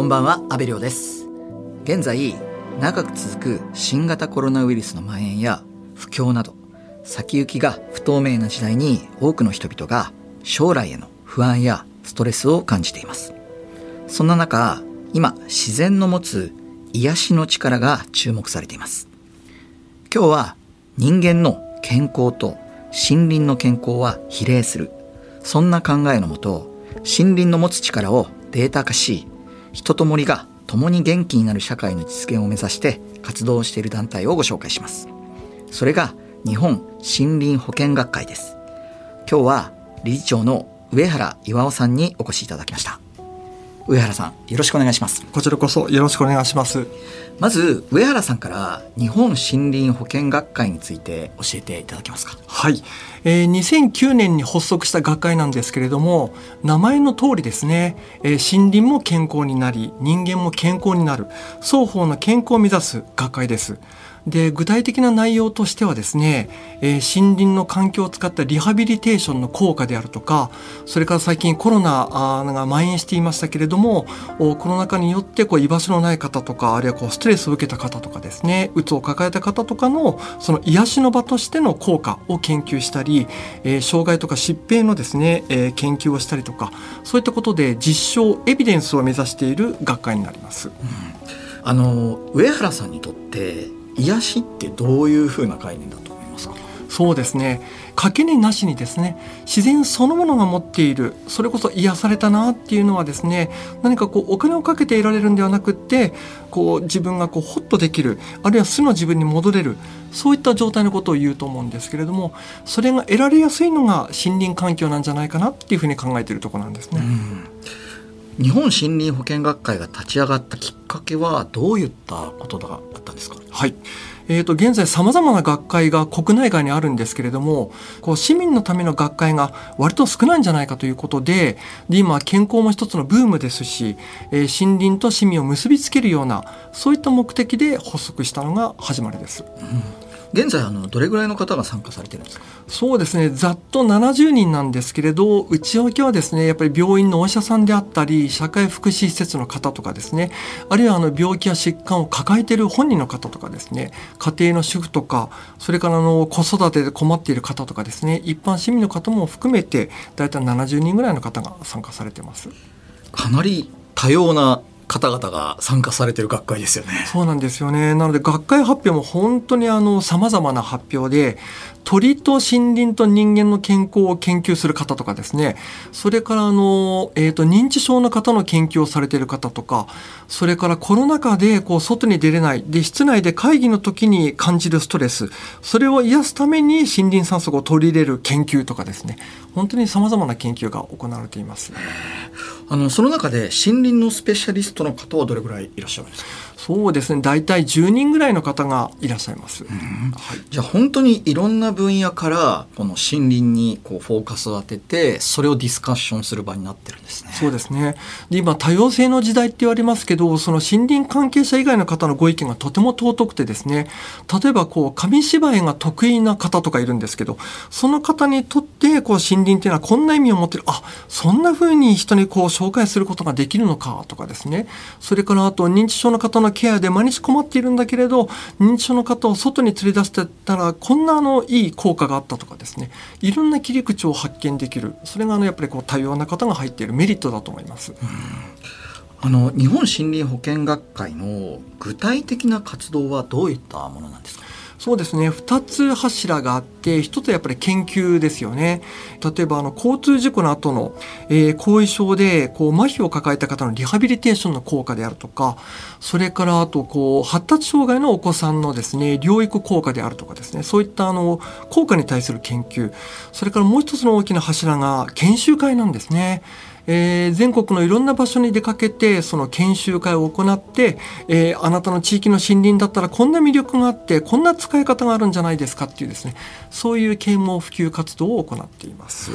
こんばんは、安部亮です。現在、長く続く新型コロナウイルスの蔓延や不況など、先行きが不透明な時代に多くの人々が将来への不安やストレスを感じています。そんな中、今、自然の持つ癒しの力が注目されています。今日は人間の健康と森林の健康は比例する。そんな考えのもと、森林の持つ力をデータ化し、人と森が共に元気になる社会の実現を目指して活動している団体をご紹介します。それが日本森林保険学会です。今日は理事長の上原巌さんにお越しいただきました。上原さん、よろしくお願いします。こちらこそよろしくお願いします。まず、上原さんから日本森林保険学会について教えていただけますか？はい、えー、2009年に発足した学会なんですけれども名前の通りですね、えー、森林も健康になり人間も健康になる双方の健康を目指す学会です。で具体的な内容としてはですね、えー、森林の環境を使ったリハビリテーションの効果であるとかそれから最近コロナが蔓延していましたけれどもコロナ禍によってこう居場所のない方とかあるいはこうストレスを受けた方とかですねうつを抱えた方とかのその癒しの場としての効果を研究したり、えー、障害とか疾病のですね、えー、研究をしたりとかそういったことで実証エビデンスを目指している学会になります。うん、あの上原さんにとって癒しってどういうふうな概念だと思いますか？そうですね。かけねなしにですね自然そのものが持っているそれこそ癒されたなっていうのはですね何かこうお金をかけて得られるんではなくってこう自分がこうホッとできるあるいは素の自分に戻れるそういった状態のことを言うと思うんですけれどもそれが得られやすいのが森林環境なんじゃないかなっていうふうに考えているところなんですね。日本森林保険学会が立ち上がったきっかけはどういったことだったんですか？はい。えー、と現在さまざまな学会が国内外にあるんですけれどもこう市民のための学会が割と少ないんじゃないかということでで今健康も一つのブームですし、えー、森林と市民を結びつけるようなそういった目的で発足したのが始まりです。うん現在あのどれぐらいの方が参加されてるんですか？そうですねざっと70人なんですけれど内訳はですねやっぱり病院のお医者さんであったり社会福祉施設の方とかですねあるいはあの病気や疾患を抱えている本人の方とかですね家庭の主婦とかそれからあの子育てで困っている方とかですね一般市民の方も含めて大体70人ぐらいの方が参加されてます。かなり多様な方々が参加されてる学会ですよね。そうなんですよね。なので学会発表も本当にあの様々な発表で、鳥と森林と人間の健康を研究する方とかですね、それからあの、えっ、ー、と、認知症の方の研究をされている方とか、それからコロナ禍でこう外に出れない、で、室内で会議の時に感じるストレス、それを癒すために森林酸素を取り入れる研究とかですね、本当に様々な研究が行われています。あの、その中で森林のスペシャリストの方はどれぐらいいらっしゃるんですか？そうですね。大体10人ぐらいの方がいらっしゃいます、うん。はい、じゃあ本当にいろんな分野からこの森林にこうフォーカスを当ててそれをディスカッションする場になってるんですね。そうですね。で今多様性の時代って言われますけどその森林関係者以外の方のご意見がとても尊くてですね。例えばこう紙芝居が得意な方とかいるんですけどその方にとってこう森林っていうのはこんな意味を持ってる。あそんな風に人にこう紹介することができるのかとかですね。それからあと認知症の方のケアで毎日困っているんだけれど認知症の方を外に連れ出してたらこんなあのいい効果があったとかですね。いろんな切り口を発見できる。それがあのやっぱりこう多様な方が入っているメリットだと思います。あの日本森林保険学会の具体的な活動はどういったものなんですか？そうですね。2つ柱があって1つはやっぱり研究ですよね。例えばあの交通事故の後の、えー、後遺症でこう麻痺を抱えた方のリハビリテーションの効果であるとかそれからあとこう発達障害のお子さんのですね療育効果であるとかですね。そういったあの効果に対する研究。それからもう一つの大きな柱が研修会なんですね。えー、全国のいろんな場所に出かけてその研修会を行って、えー、あなたの地域の森林だったらこんな魅力があってこんな使い方があるんじゃないですかっていうですね。そういう啓蒙普及活動を行っています。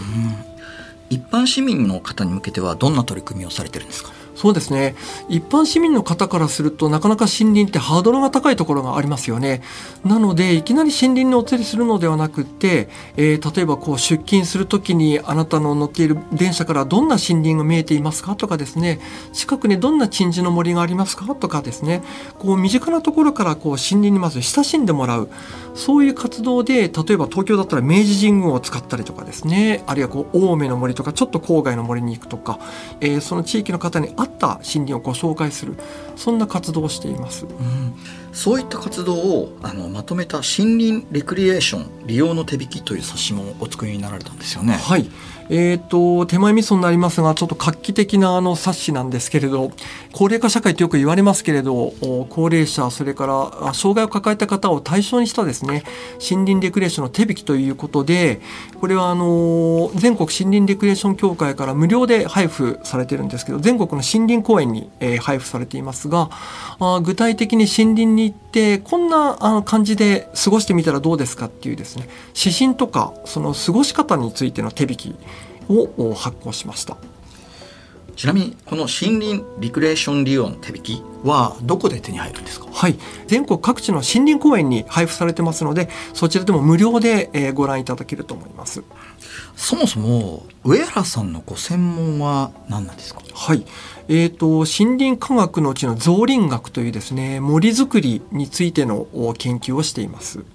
一般市民の方に向けてはどんな取り組みをされてるんですか？そうですね。一般市民の方からするとなかなか森林ってハードルが高いところがありますよね。なのでいきなり森林にお釣りするのではなくて、えー、例えばこう出勤する時にあなたの乗っている電車からどんな森林が見えていますか？とかですね。近くにどんな鎮守の森がありますか？とかですね。こう身近なところからこう森林にまず親しんでもらう。そういう活動で例えば東京だったら明治神宮を使ったりとかですね。あるいはこう青梅の森とかちょっと郊外の森に行くとか、えー、その地域の方に合った森林をご紹介するそんな活動をしています、うん、そういった活動をあのまとめた森林レクリエーション利用の手引きという冊子もお作りになられたんですよね。はいえーと、手前味噌になりますがちょっと画期的なあの冊子なんですけれど高齢化社会とよく言われますけれど高齢者それから障害を抱えた方を対象にしたですね森林レクリエーションの手引きということでこれはあの全国森林レクリエーション協会から無料で配布されてるんですけど全国の森林公園に、えー、配布されていますがあ具体的に森林に行ってこんなあの感じで過ごしてみたらどうですかっていうですね指針とかその過ごし方についての手引きを発行しました。ちなみにこの森林リクレーション利用の手引きはどこで手に入るんですか？はい。全国各地の森林公園に配布されてますのでそちらでも無料でご覧いただけると思います。そもそも上原さんのご専門は何なんですか？はい。えーと、森林科学のうちの造林学というですね森づくりについての研究をしています。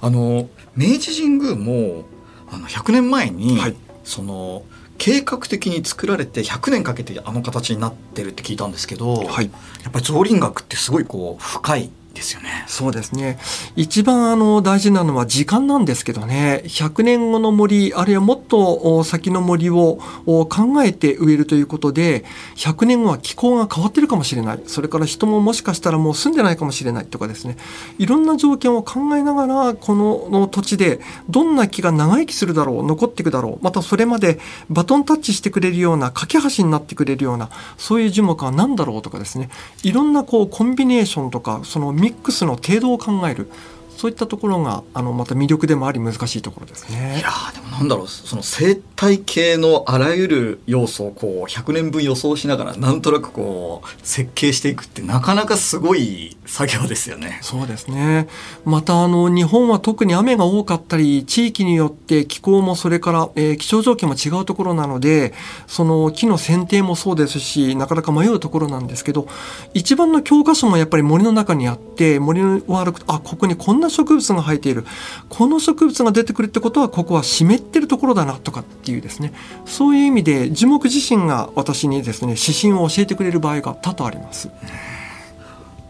あの明治神宮もあの100年前に、はいその計画的に作られて100年かけてあの形になってるって聞いたんですけど、はい、やっぱり造林学ってすごいこう深いですよね。そうですね。一番あの大事なのは時間なんですけどね、100年後の森、あるいはもっと先の森を考えて植えるということで、100年後は気候が変わってるかもしれない。それから人ももしかしたらもう住んでないかもしれないとかですね。いろんな条件を考えながら、このの土地でどんな木が長生きするだろう、残っていくだろう。またそれまでバトンタッチしてくれるような、架け橋になってくれるような、そういう樹木は何だろうとかですね。いろんなこうコンビネーションとか、そのミックスの程度を考えるそういったところがあのまた魅力でもあり難しいところですね。いやでもなんだろうその生態系のあらゆる要素をこう100年分予想しながらなんとなくこう設計していくってなかなかすごい作業ですよね。そうですね。またあの日本は特に雨が多かったり地域によって気候もそれから、えー、気象条件も違うところなのでその木の剪定もそうですしなかなか迷うところなんですけど一番の教科書もやっぱり森の中にあって森を歩くとあここにこんな植物が生えているこの植物が出てくるってことはここは湿ってるところだなとかっていうですねそういう意味で樹木自身が私にですね指針を教えてくれる場合が多々あります。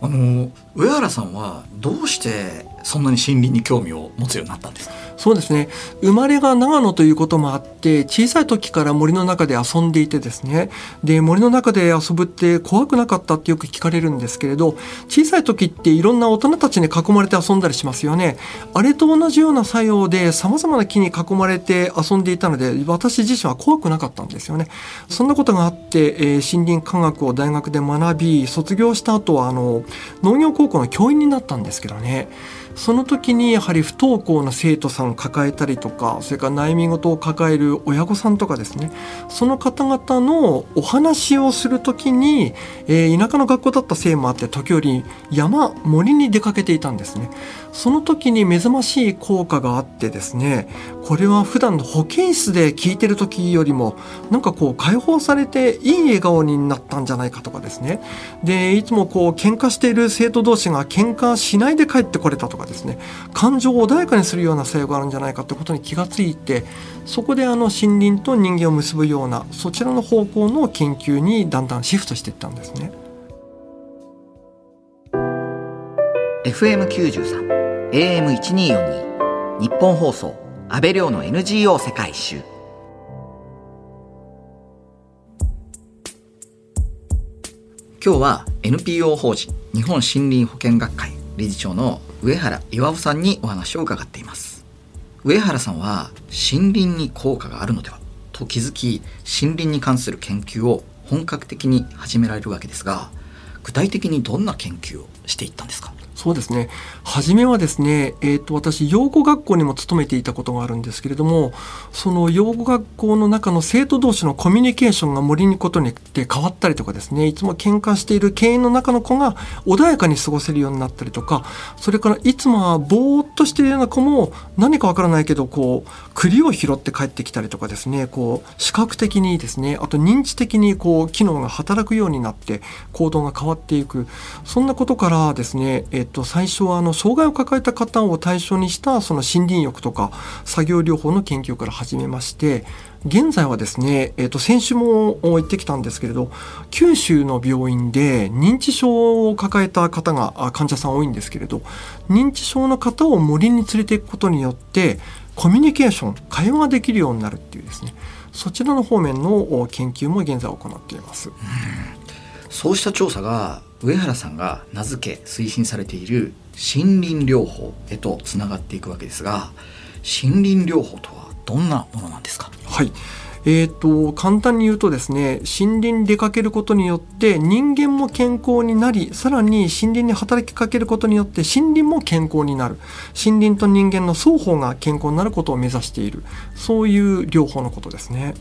あの上原さんはどうしてそんなに森林に興味を持つようになったんですそうですね。生まれが長野ということもあって小さい時から森の中で遊んでいてですね。で森の中で遊ぶって怖くなかったってよく聞かれるんですけれど小さい時っていろんな大人たちに囲まれて遊んだりしますよね。あれと同じような作用でさまざまな木に囲まれて遊んでいたので私自身は怖くなかったんですよね。そんなことがあって、えー、森林科学を大学で学び卒業した後はあの農業高校の教員になったんですけどね。その時にやはり不登校の生徒さんを抱えたりとかそれから悩み事を抱える親御さんとかですね。その方々のお話をする時に、えー、田舎の学校だったせいもあって時折山森に出かけていたんですね。その時に目覚ましい効果があってですねこれは普段の保健室で聞いてる時よりもなんかこう解放されていい笑顔になったんじゃないかとかですね。でいつもこう喧嘩している生徒同士が喧嘩しないで帰ってこれたとかですね。感情を穏やかにするような作用があるんじゃないかってことに気がついてそこであの森林と人間を結ぶようなそちらの方向の研究にだんだんシフトしていったんですね。FM93 AM1242 日本放送安倍亮の NGO 世界一周。今日は NPO 法人日本森林保険学会理事長の上原岩尾さんにお話を伺っています。上原さんは森林に効果があるのではと気づき森林に関する研究を本格的に始められるわけですが具体的にどんな研究をしていったんですか？そうですね。初めはですね、えーと、私養護学校にも勤めていたことがあるんですけれどもその養護学校の中の生徒同士のコミュニケーションが森にことによって変わったりとかですねいつも喧嘩している経営の中の子が穏やかに過ごせるようになったりとかそれからいつもはぼーっとしているような子も何かわからないけどこう栗を拾って帰ってきたりとかですねこう視覚的にですねあと認知的にこう機能が働くようになって行動が変わっていく。そんなことからですね、えっと、最初はあの障害を抱えた方を対象にしたその森林浴とか作業療法の研究から始めまして現在はですね、えっと、先週も言ってきたんですけれど九州の病院で認知症を抱えた方が患者さん多いんですけれど認知症の方を森に連れていくことによってコミュニケーション会話ができるようになるっていうですねそちらの方面の研究も現在行っています。そうした調査が上原さんが名付け推進されている森林療法へとつながっていくわけですが森林療法とはどんなものなんですか？はい。えーと、簡単に言うとですね森林に出かけることによって人間も健康になりさらに森林に働きかけることによって森林も健康になる。森林と人間の双方が健康になることを目指している。そういう療法のことですね。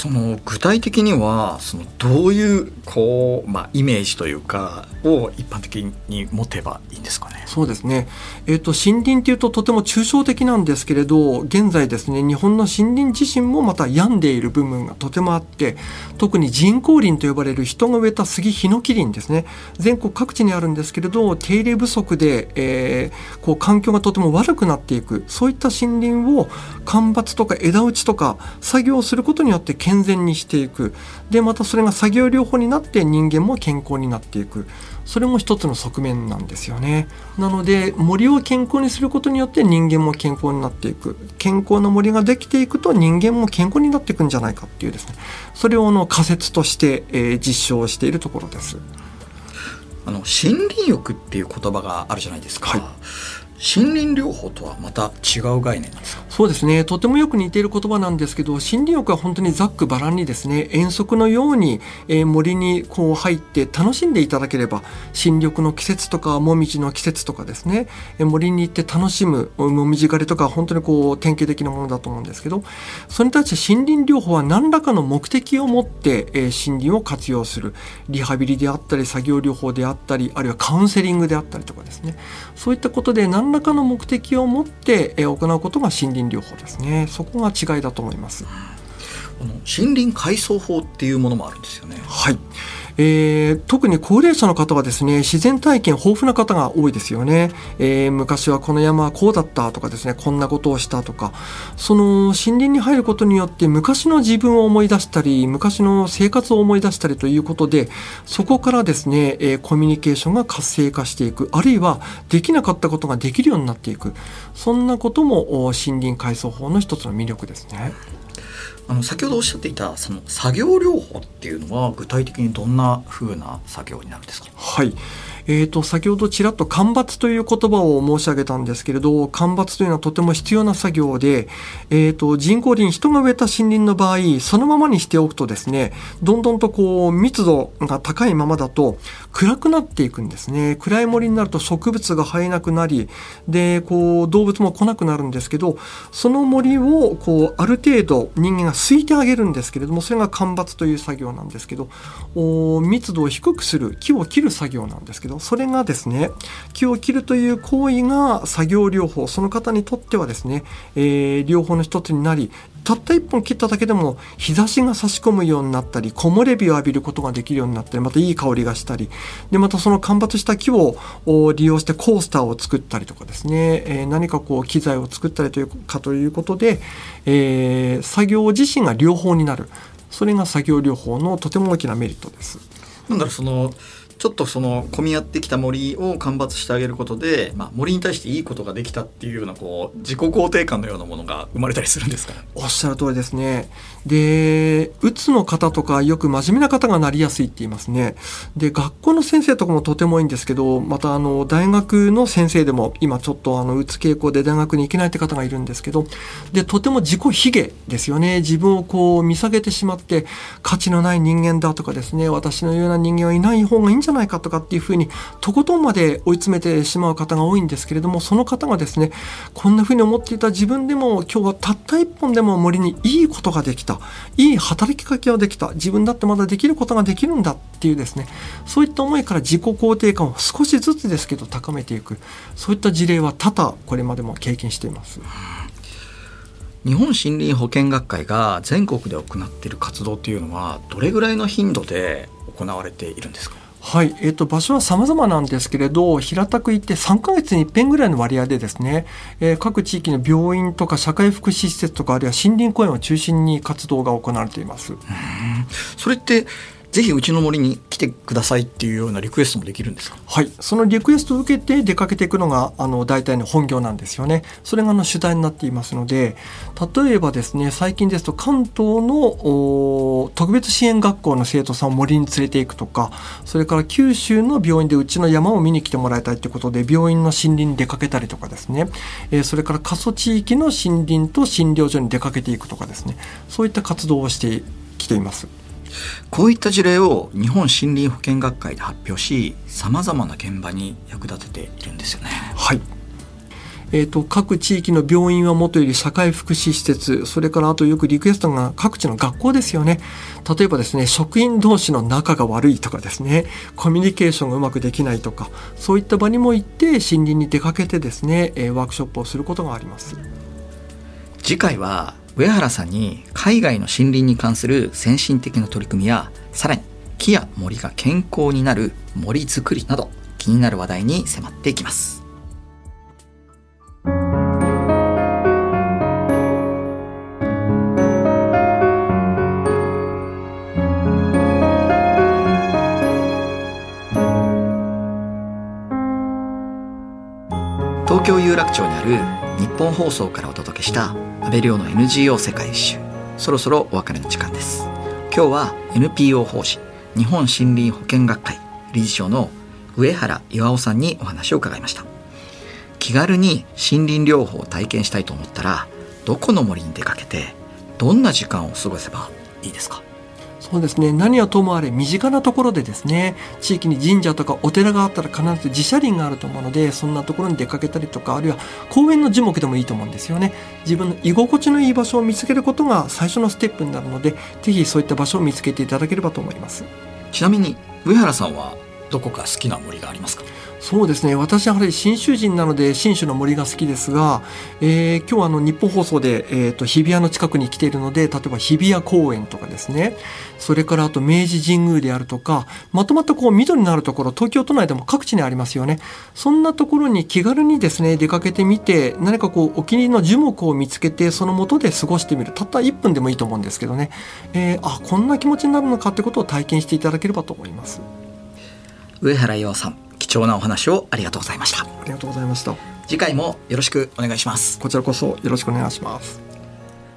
その具体的にはそのどういうこう、まあ、イメージというかを一般的に持てばいいんですかね？そうですね、えーと、森林っていうととても抽象的なんですけれど現在ですね日本の森林自身もまた病んでいる部分がとてもあって特に人工林と呼ばれる人が植えた杉ヒノキ林です。ね全国各地にあるんですけれど手入れ不足で、えー、こう環境がとても悪くなっていく。そういった森林を間伐とか枝打ちとか作業することによって健全にしていく。でまたそれが作業療法になって人間も健康になっていく。それも一つの側面なんですよね。なので森を健康にすることによって人間も健康になっていく。健康な森ができていくと人間も健康になっていくんじゃないかっていうですね。それをの仮説として、えー、実証しているところです。あの森林浴っていう言葉があるじゃないですか、はい森林療法とはまた違う概念なんですか？そうですね。とてもよく似ている言葉なんですけど森林浴は本当にざっくばらんにですね遠足のように、えー、森にこう入って楽しんでいただければ新緑の季節とかもみじの季節とかですね、えー、森に行って楽しむもみじ狩りとか本当にこう典型的なものだと思うんですけどそれに対して森林療法は何らかの目的を持って、えー、森林を活用する。リハビリであったり作業療法であったりあるいはカウンセリングであったりとかですね。そういったことで何らかの目的を持って行うことが森林療法ですねそこが違いだと思います。森林改装法っていうものもあるんですよね。はい。えー、特に高齢者の方はですね自然体験豊富な方が多いですよね、えー、昔はこの山はこうだったとかですねこんなことをしたとか。その森林に入ることによって昔の自分を思い出したり昔の生活を思い出したりということでそこからですね、えー、コミュニケーションが活性化していく。あるいはできなかったことができるようになっていく。そんなことも森林改装法の一つの魅力ですね。あの先ほどおっしゃっていたその作業療法っていうのは具体的にどんな風な作業になるんですか？はい。えーと、先ほどちらっと間伐という言葉を申し上げたんですけれど間伐というのはとても必要な作業で、えーと、人工林人が植えた森林の場合そのままにしておくとですねどんどんとこう密度が高いままだと暗くなっていくんですね。暗い森になると植物が生えなくなりでこう動物も来なくなるんですけどその森をこうある程度人間がすいてあげるんですけれどもそれが間伐という作業なんですけど密度を低くする木を切る作業なんですけどそれがですね木を切るという行為が作業療法その方にとってはですね、えー、療法の一つになりたった1本切っただけでも日差しが差し込むようになったり木漏れ日を浴びることができるようになったりまたいい香りがしたりでまたその間伐した木を利用してコースターを作ったりとかですね、えー、何かこう機材を作ったりというかということで、えー、作業自身が療法になるそれが作業療法のとても大きなメリットです。なんだろうそのちょっとその混み合ってきた森を間伐してあげることで、まあ、森に対していいことができたっていうようなこう自己肯定感のようなものが生まれたりするんですかおっしゃる通りですね。でうつの方とかよく真面目な方がなりやすいって言いますね。で学校の先生とかもとてもいいんですけどまたあの大学の先生でも今ちょっとあのうつ傾向で大学に行けないって方がいるんですけどでとても自己卑下ですよね自分をこう見下げてしまって価値のない人間だとかですね私のような人間はいない方がいいんじゃじゃないかとかっていうふうにとことんまで追い詰めてしまう方が多いんですけれどもその方がですねこんなふうに思っていた自分でも今日はたった一本でも森にいいことができた。いい働きかけをできた。自分だってまだできることができるんだっていうですね。そういった思いから自己肯定感を少しずつですけど高めていく。そういった事例は多々これまでも経験しています。日本森林保健学会が全国で行っている活動というのはどれぐらいの頻度で行われているんですか？はい、えっ、ー、と場所は様々なんですけれど、平たく言って3ヶ月に一っぺんぐらいの割合でですね、えー、各地域の病院とか社会福祉施設とかあるいは森林公園を中心に活動が行われています。それってぜひうちの森に来てくださいっていうようなリクエストもできるんですか？はい。そのリクエストを受けて出かけていくのがあの大体の本業なんですよね。それがあの主題になっていますので例えばですね最近ですと関東の特別支援学校の生徒さんを森に連れていくとかそれから九州の病院でうちの山を見に来てもらいたいということで病院の森林に出かけたりとかですね、えー、それから過疎地域の森林と診療所に出かけていくとかですね。そういった活動をしてきています。こういった事例を日本森林保健学会で発表しさまざまな現場に役立てているんですよね。はい。えーと、各地域の病院はもとより社会福祉施設それからあとよくリクエストが各地の学校ですよね。例えばですね職員同士の仲が悪いとかですねコミュニケーションがうまくできないとかそういった場にも行って森林に出かけてですね、えー、ワークショップをすることがあります。次回は上原さんに海外の森林に関する先進的な取り組みやさらに木や森が健康になる森づくりなど気になる話題に迫っていきます。東京有楽町にある日本放送からお届けした安倍亮の NGO 世界一周。そろそろお別れの時間です。今日は NPO 法人日本森林保健学会理事長の上原岩尾さんにお話を伺いました。気軽に森林療法を体験したいと思ったらどこの森に出かけてどんな時間を過ごせばいいですか？そうですね。何はともあれ身近なところでですね地域に神社とかお寺があったら必ず自社林があると思うのでそんなところに出かけたりとかあるいは公園の樹木でもいいと思うんですよね。自分の居心地のいい場所を見つけることが最初のステップになるのでぜひそういった場所を見つけていただければと思います。ちなみに上原さんはどこか好きな森がありますか？そうですね。私はやはり信州人なので信州の森が好きですが、えー、今日はあの日本放送で、えーと、日比谷の近くに来ているので例えば日比谷公園とかですね。それからあと明治神宮であるとかまとまったこう緑のあるところ東京都内でも各地にありますよね。そんなところに気軽にですね出かけてみて何かこうお気に入りの樹木を見つけてその元で過ごしてみる。たった1分でもいいと思うんですけどね、えー、あこんな気持ちになるのかってことを体験していただければと思います。上原洋さん。貴重なお話をありがとうございました。ありがとうございました。次回もよろしくお願いします。こちらこそよろしくお願いします。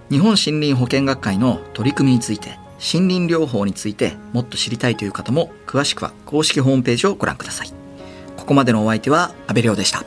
日本森林保健学会の取り組みについて森林療法についてもっと知りたいという方も詳しくは公式ホームページをご覧ください。ここまでのお相手は阿部亮でした